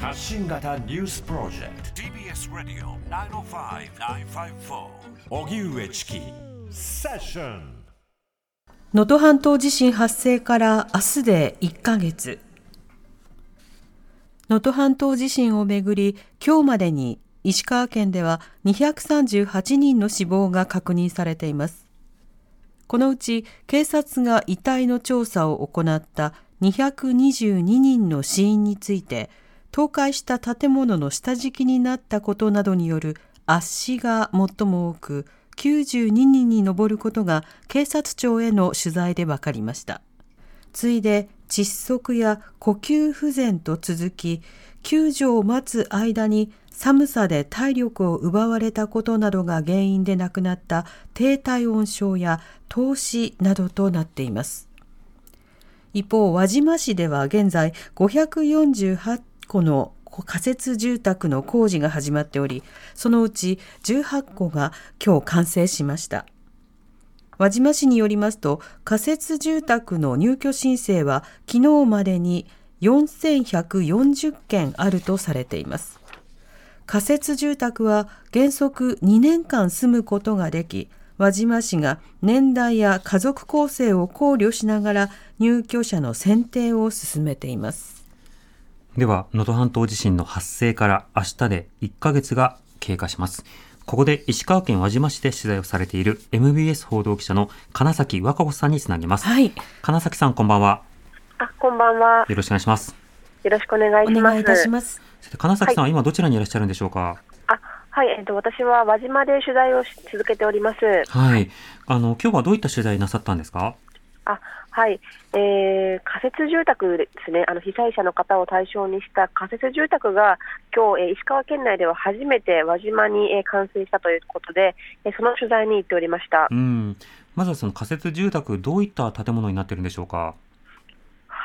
発信型ニュースプロジェクト。TBS ラディオ905-954おぎゅうえちきセッション能登半島地震発生から明日で1ヶ月。能登半島地震をめぐり今日までに石川県では238人の死亡が確認されています。このうち警察が遺体の調査を行った222人の死因について倒壊した建物の下敷きになったことなどによる圧死が最も多く92人に上ることが警察庁への取材で分かりました。次いで窒息や呼吸不全と続き救助を待つ間に寒さで体力を奪われたことなどが原因で亡くなった低体温症や凍死などとなっています。一方輪島市では現在548戸の仮設住宅の工事が始まっておりそのうち18戸が今日完成しました。輪島市によりますと仮設住宅の入居申請は昨日までに4140件あるとされています。仮設住宅は原則2年間住むことができ輪島市が年代や家族構成を考慮しながら入居者の選定を進めています。では、能登半島地震の発生から明日で1ヶ月が経過します。ここで石川県輪島市で取材をされている MBS 報道記者の金崎和歌子さんにつなぎます。はい金崎さん、こんばんは。あ、こんばんは。よろしくお願いします。よろしくお願いします。お願いいたします金崎さんは今どちらにいらっしゃるんでしょうか？あ、はい、えっと、私は輪島で取材をし続けております。はい。あの、今日はどういった取材なさったんですか？あ、はい、えー、仮設住宅ですね。あの被災者の方を対象にした仮設住宅が今日、えー石川県内では初めて輪島に、えー完成したということで、えーその取材に行っておりましたう。ん。まずはその仮設住宅、どういった建物になっているんでしょうか？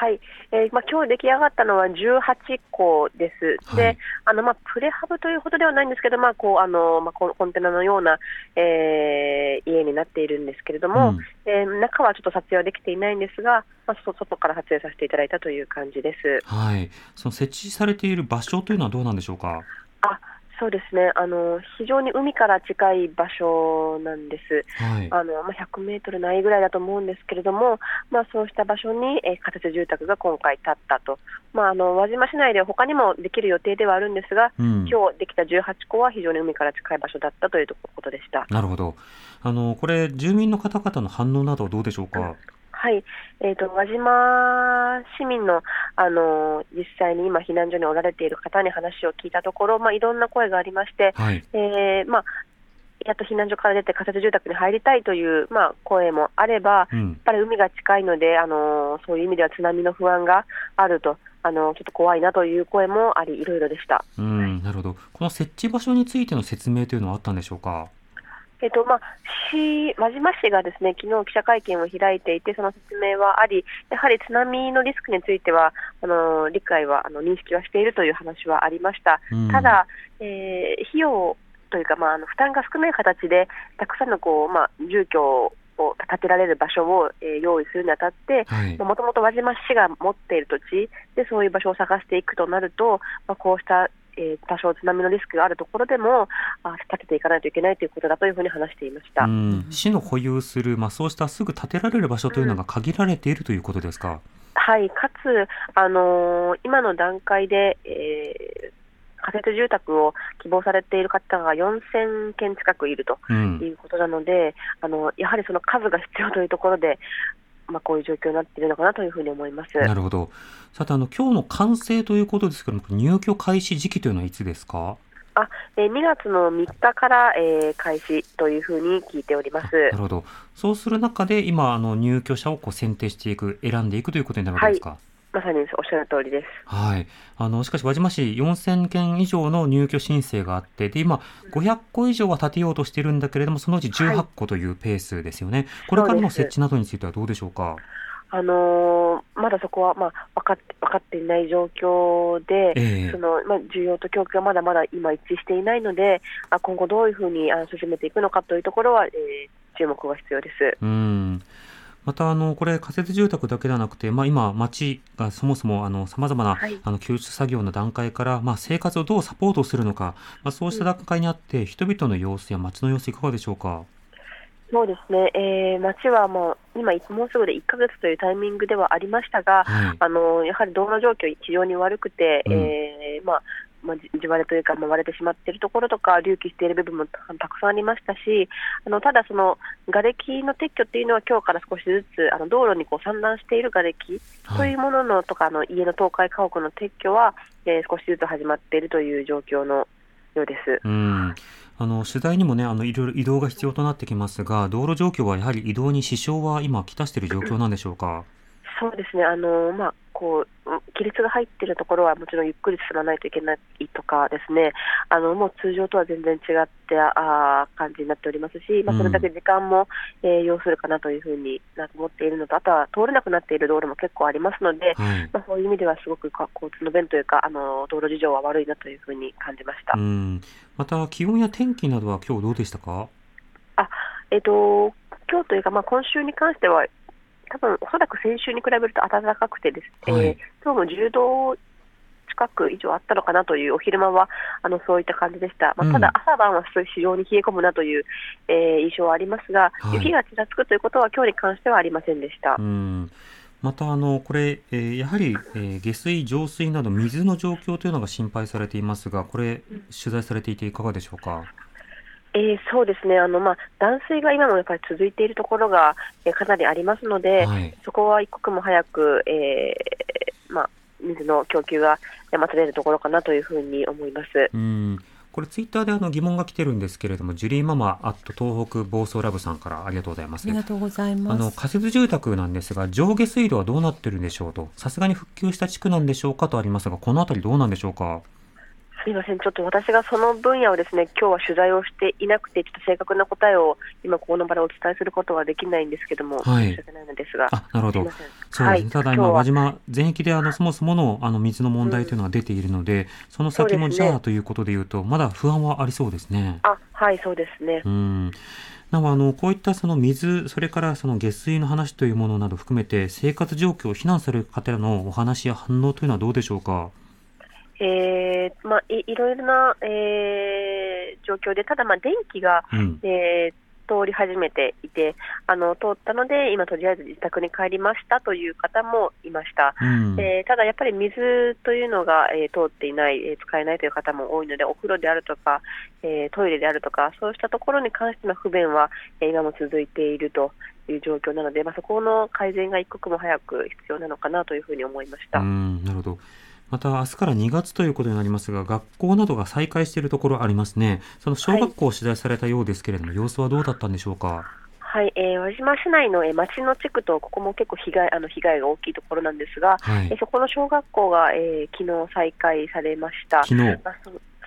はい、えーまあ今日出来上がったのは18個です。はいで、あのまあプレハブというほどではないんですけど、まあこうあのまあコンテナのような、えー家になっているんですけれども、うんえー中はちょっと撮影はできていないんですが、まあそ外から撮影させていただいたという感じです。はい。その設置されている場所というのはどうなんでしょうか？あ、そうですね。あの非常に海から近い場所なんです。はい。あのまあ、100メートルないぐらいだと思うんですけれども、まあ、そうした場所に、えー仮設住宅が今回建ったと、まあ、あの輪島市内で他にもできる予定ではあるんですが、うん。今日できた18個は非常に海から近い場所だったということでした。なるほど。あの、これ、住民の方々の反応などはどうでしょうか？はい、えー、と輪島市民の、あの実際に今、避難所におられている方に話を聞いたところ、まあ、いろんな声がありまして、はい。えーまあ、やっと避難所から出て仮設住宅に入りたいという、まあ、声もあれば、うんやっ。ぱり海が近いので、あのそういう意味では津波の不安があると、あのちょっと怖いなという声もあり、いろいろでした。うん、なるほど。この設置場所についての説明というのはあったんでしょうか？えっとまあ、市輪島市がですね昨日記者会見を開いていて、その説明はあり、やはり津波のリスクについては、あの理解はあの認識はしているという話はありました。うんただ、えー費用というか、まあ、あの負担が少ない形で、たくさんのこう、まあ、住居を建てられる場所を、えー用意するにあたって、はい。もともと輪島市が持っている土地でそういう場所を探していくとなると、まあ、こうした、えー多少津波のリスクがあるところでもあ建てていかないといけないということだというふうに話していました。うん、市の保有する、まあ、そうしたすぐ建てられる場所というのが限られているということですか？はい、かつ、あのー今の段階で、えー仮設住宅を希望されている方が4000件近くいるとうん。いうことなので、あのやはりその数が必要というところで、まあ、こういう状況になっているのかなというふうに思います。なるほど。さて、あの、今日の完成ということですけども、入居開始時期というのはいつですか？あえー2月の3日から、えー開始というふうに聞いております。なるほど。そうする中で、今、あの、入居者をこう選定していく、選んでいくということになるわけですか？まさにおっしゃる通りです。はい。あの、しかし、輪島市4000件以上の入居申請があって、で、今、500個以上は建てようとしてるんだけれども、そのうち18個というペースですよね。これからの設置などについてはどうでしょうか？あのーまだそこは、まあ、分かって分かっていない状況で、ええそのまあ、需要と供給がまだまだ今一致していないので、あ今後どういうふうにあ進めていくのかというところは、えー注目が必要です。うん。またあのこれ仮設住宅だけではなくて、まあ、今町がそもそもさまざまな、はい。あの救出作業の段階から、まあ、生活をどうサポートするのか、まあ、そうした段階にあって、人々の様子や町の様子いかがでしょうか？そうですね、えー、町はもう今、もうすぐで1ヶ月というタイミングではありましたが、はい。あのやはり道路状況、非常に悪くて、うん。えーまあまあ、じ地割れというか、まあ、割れてしまっているところとか、隆起している部分もたたくさんありましたし、あのただ、その瓦礫の撤去っていうのは、今日から少しずつあの道路にこう散乱している瓦礫というもののとか、あの家の倒壊家屋の撤去は、えー少しずつ始まっているという状況のようです。うんあの取材にもねあのいろいろ移動が必要となってきますが道路状況はやはり移動に支障は今きたしている状況なんでしょうか？そうですね、あのまあ、こううん亀裂が入っているところはもちろんゆっくり進まないといけないとかですね、あのもう通常とは全然違ってあー感じになっておりますし、まあ、それだけ時間も、えー要するかなというふうにな思っているのと、あとは通れなくなっている道路も結構ありますので、はい。まあ、そういう意味ではすごくか交通の便というか、あの道路事情は悪いなというふうに感じました。うん。また気温や天気などは今日どうでしたか？えっと今日というか、まあ、今週に関しては、多分おそらく先週に比べると暖かくてです、はい。えー今日も10度近く以上あったのかなという、お昼間はあのそういった感じでした、まうん。あ、ただ朝晩は非常に冷え込むなという、えー印象はありますが、はい。雪がちらつくということは、今日に関してはありませんでした。うん。またあのこれ、えーやはり、えー下水、浄水など水の状況というのが心配されていますがこれ取材されていていかがでしょうか？えーそうですねあの、まあ、断水が今もやっぱり続いているところが、えーかなりありますので、はいそこは一刻も早く、えーまあ、水の供給が待たれるところかなというふうに思います。うんこれツイッターであの疑問が来てるんですけれどもジュリーママアット東北暴走ラブさんからありがとうございますあり。がとうございあのます。仮設住宅なんですが上下水道はどうなってるんでしょうとさすがに復旧した地区なんでしょうかとありますがこのあたりどうなんでしょうか？すみません、ちょっと私がその分野をですね今日は取材をしていなくて、ちょっと正確な答えを今、この場でお伝えすることはできないんですけども、はい。申し訳ないのですが、あなるほど。そうですね、ただ今、輪は。島全域であのそもそものあの水の問題というのが出ているので、その先もじゃあということでいうと、まだ不安はありそうですね。あはい、そうですね。うん。なおあのこういったその水、それからその下水の話というものなど含めて、生活状況を避難される方のお話や反応というのはどうでしょうか？えーまあ、いいろいろな、えー状況で、ただ、まあ、電気が、うん、えー通り始めていてあの、通ったので、今、とりあえず自宅に帰りましたという方もいました。うんえーただやっぱり水というのが、えー通っていない、えー使えないという方も多いので、お風呂であるとか、えートイレであるとか、そうしたところに関しての不便は、えー今も続いているという状況なので、まあ、そこの改善が一刻も早く必要なのかなというふうに思いました。うんなるほど。また明日から2月ということになりますが、学校などが再開しているところありますね。その小学校を取材されたようですけれども、様子はどうだったんでしょうか？はい、えー輪島市内の、えー町の地区と、ここも結構被害あの被害が大きいところなんですが、はいえー。そこの小学校が、えー昨日再開されました。昨日。まあ、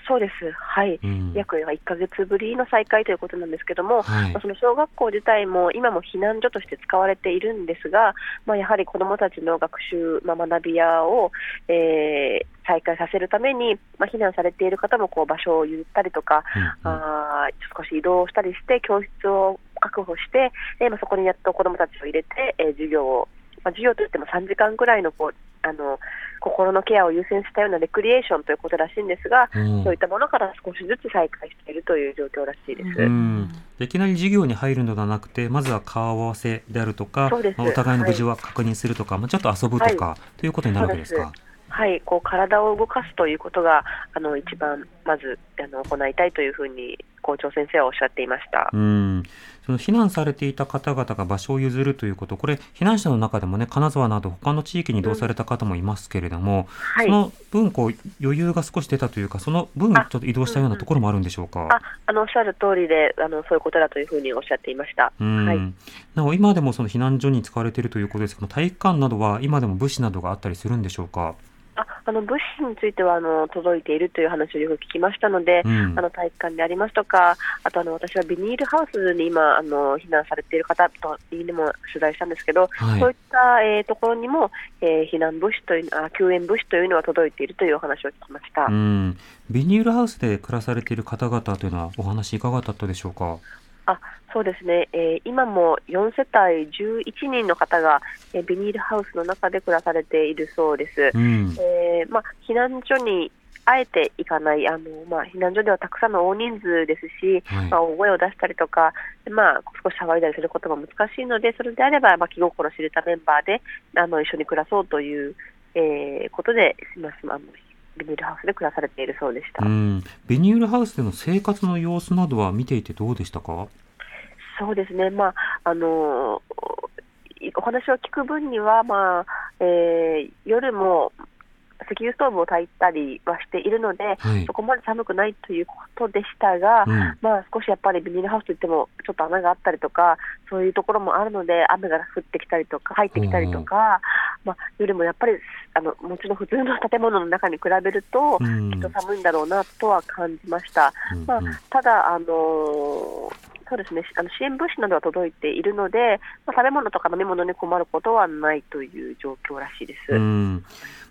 そそうです、はい、うん。約1ヶ月ぶりの再開ということなんですけども、はい。まあその小学校自体も今も避難所として使われているんですが、まあ、やはり子どもたちの学習、まあ、学び屋を、えー再開させるために、まあ、避難されている方もこう場所を譲ったりとか、うんうん。あー少し移動したりして、教室を確保して、でまあ、そこにやっと子どもたちを入れて、えー授業を、まあ、授業といっても3時間ぐらいのこうあの心のケアを優先したようなレクリエーションということらしいんですが、うん。そういったものから少しずつ再開しているという状況らしいです。うん、いきなり授業に入るのではなくて、まずは顔合わせであるとか、お互いの無事は確認するとか、まあ、ちょっと遊ぶとか、ということになるわけですか。はい、こう体を動かすということがあの一番まずあの行いたいというふうに校長先生はおっしゃっていました。うん、その避難されていた方々が場所を譲るということ、これ、避難者の中でもね、金沢など他の地域に移動された方もいますけれども、はいその分こう、余裕が少し出たというか、その分、ちょっと移動したようなところもあるんでしょうか？ああのおっしゃる通りであのそういうことだというふうにおっしゃっていました。うんはいなお今でもその避難所に使われているということですけども、体育館などは今でも物資などがあったりするんでしょうか？ああの物資についてはあの届いているという話をよく聞きましたので、うんあの体育館でありますとか、あとあの私はビニールハウスに今あの避難されている方とにも取材したんですけど、はいそういった、えーところにも、えー避難物資というあ救援物資というのは届いているというお話を聞きました。うん、ビニールハウスで暮らされている方々というのはお話いかがだったでしょうか？あそうですね、えー今も4世帯11人の方が、えービニールハウスの中で暮らされているそうです。うん。えーまあ、避難所にあえて行かない、あのまあ、避難所ではたくさんの大人数ですし、はいまあ、大声を出したりとか、まあ、少し騒いだりすることも難しいので、それであれば、まあ、気心知れたメンバーであの一緒に暮らそうという、えーことで、今あのビニールハウスで暮らされているそうでした。うん。ビニールハウスでの生活の様子などは見ていてどうでしたか？そうですね、まああのいお話を聞く分には、まあえー夜も石油ストーブを焚いたりはしているので、はい。そこまで寒くないということでしたが、うん。まあ、少しやっぱりビニールハウスといっても、ちょっと穴があったりとか、そういうところもあるので、雨が降ってきたりとか、入ってきたりとか、まあ、夜もやっぱりあの、もちろん普通の建物の中に比べると、うん。きっと寒いんだろうなとは感じました。まあうん。うん、ただ、あのーそうですね、あの支援物資などは届いているので、まあ、食べ物とか飲み物に困ることはないという状況らしいです。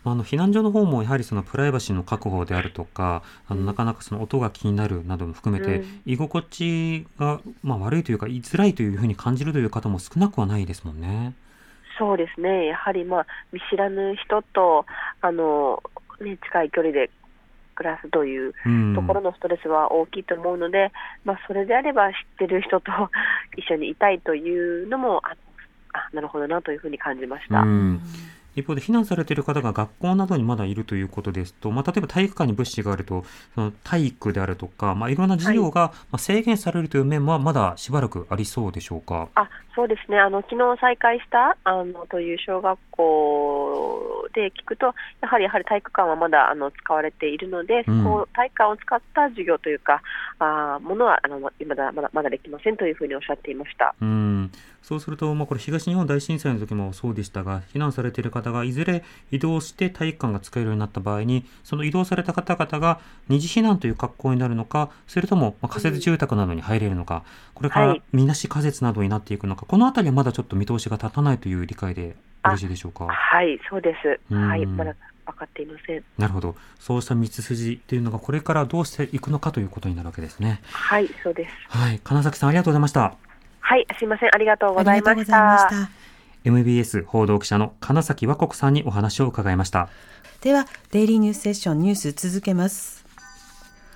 ああの避難所の方もやはりそのプライバシーの確保であるとかあのなかなかその音が気になるなども含めて、うん居心地がまあ悪いというか居づらいというふうに感じるという方も少なくはないですもんね。そうですね、やはり、まあ、見知らぬ人とあの、ね、近い距離で暮らすといううんところのストレスは大きいと思うので、まあ、それであれば知ってる人と 一緒にいたいというのも、ああなるほどなというふうに感じました。うん一方で避難されている方が学校などにまだいるということですと、まあ、例えば体育館に物資があるとその体育であるとか、まあ、いろんな授業がまあ制限されるという面はまだしばらくありそうでしょうか？あそうですね、あの昨日再開したあのという小学校で聞くと、やはりやはり体育館はまだあの使われているので、うん。そこ体育館を使った授業というか、あものはあのままだまだまだできませんというふうにおっしゃっていました。うん、そうすると、まあ、これ東日本大震災の時もそうでしたが避難されている方がいずれ移動して体育館が使えるようになった場合にその移動された方々が二次避難という格好になるのかそれともまあ仮設住宅などに入れるのか、これからはい。みなし仮設などになっていくのかこの辺りはまだちょっと見通しが立たないという理解でよろしいでしょうか？はい、そうです。うんはい、まだ分かっていません。なるほどそうした道筋というのがこれからどうしていくのかということになるわけですね。はい、そうです。はい金崎さんありがとうございました。はい、すいません、ありがとうごあざいましたし。た。MBS 報道記者の金崎和国さんにお話を伺いました。では、デイリーニュースセッションニュース続けます。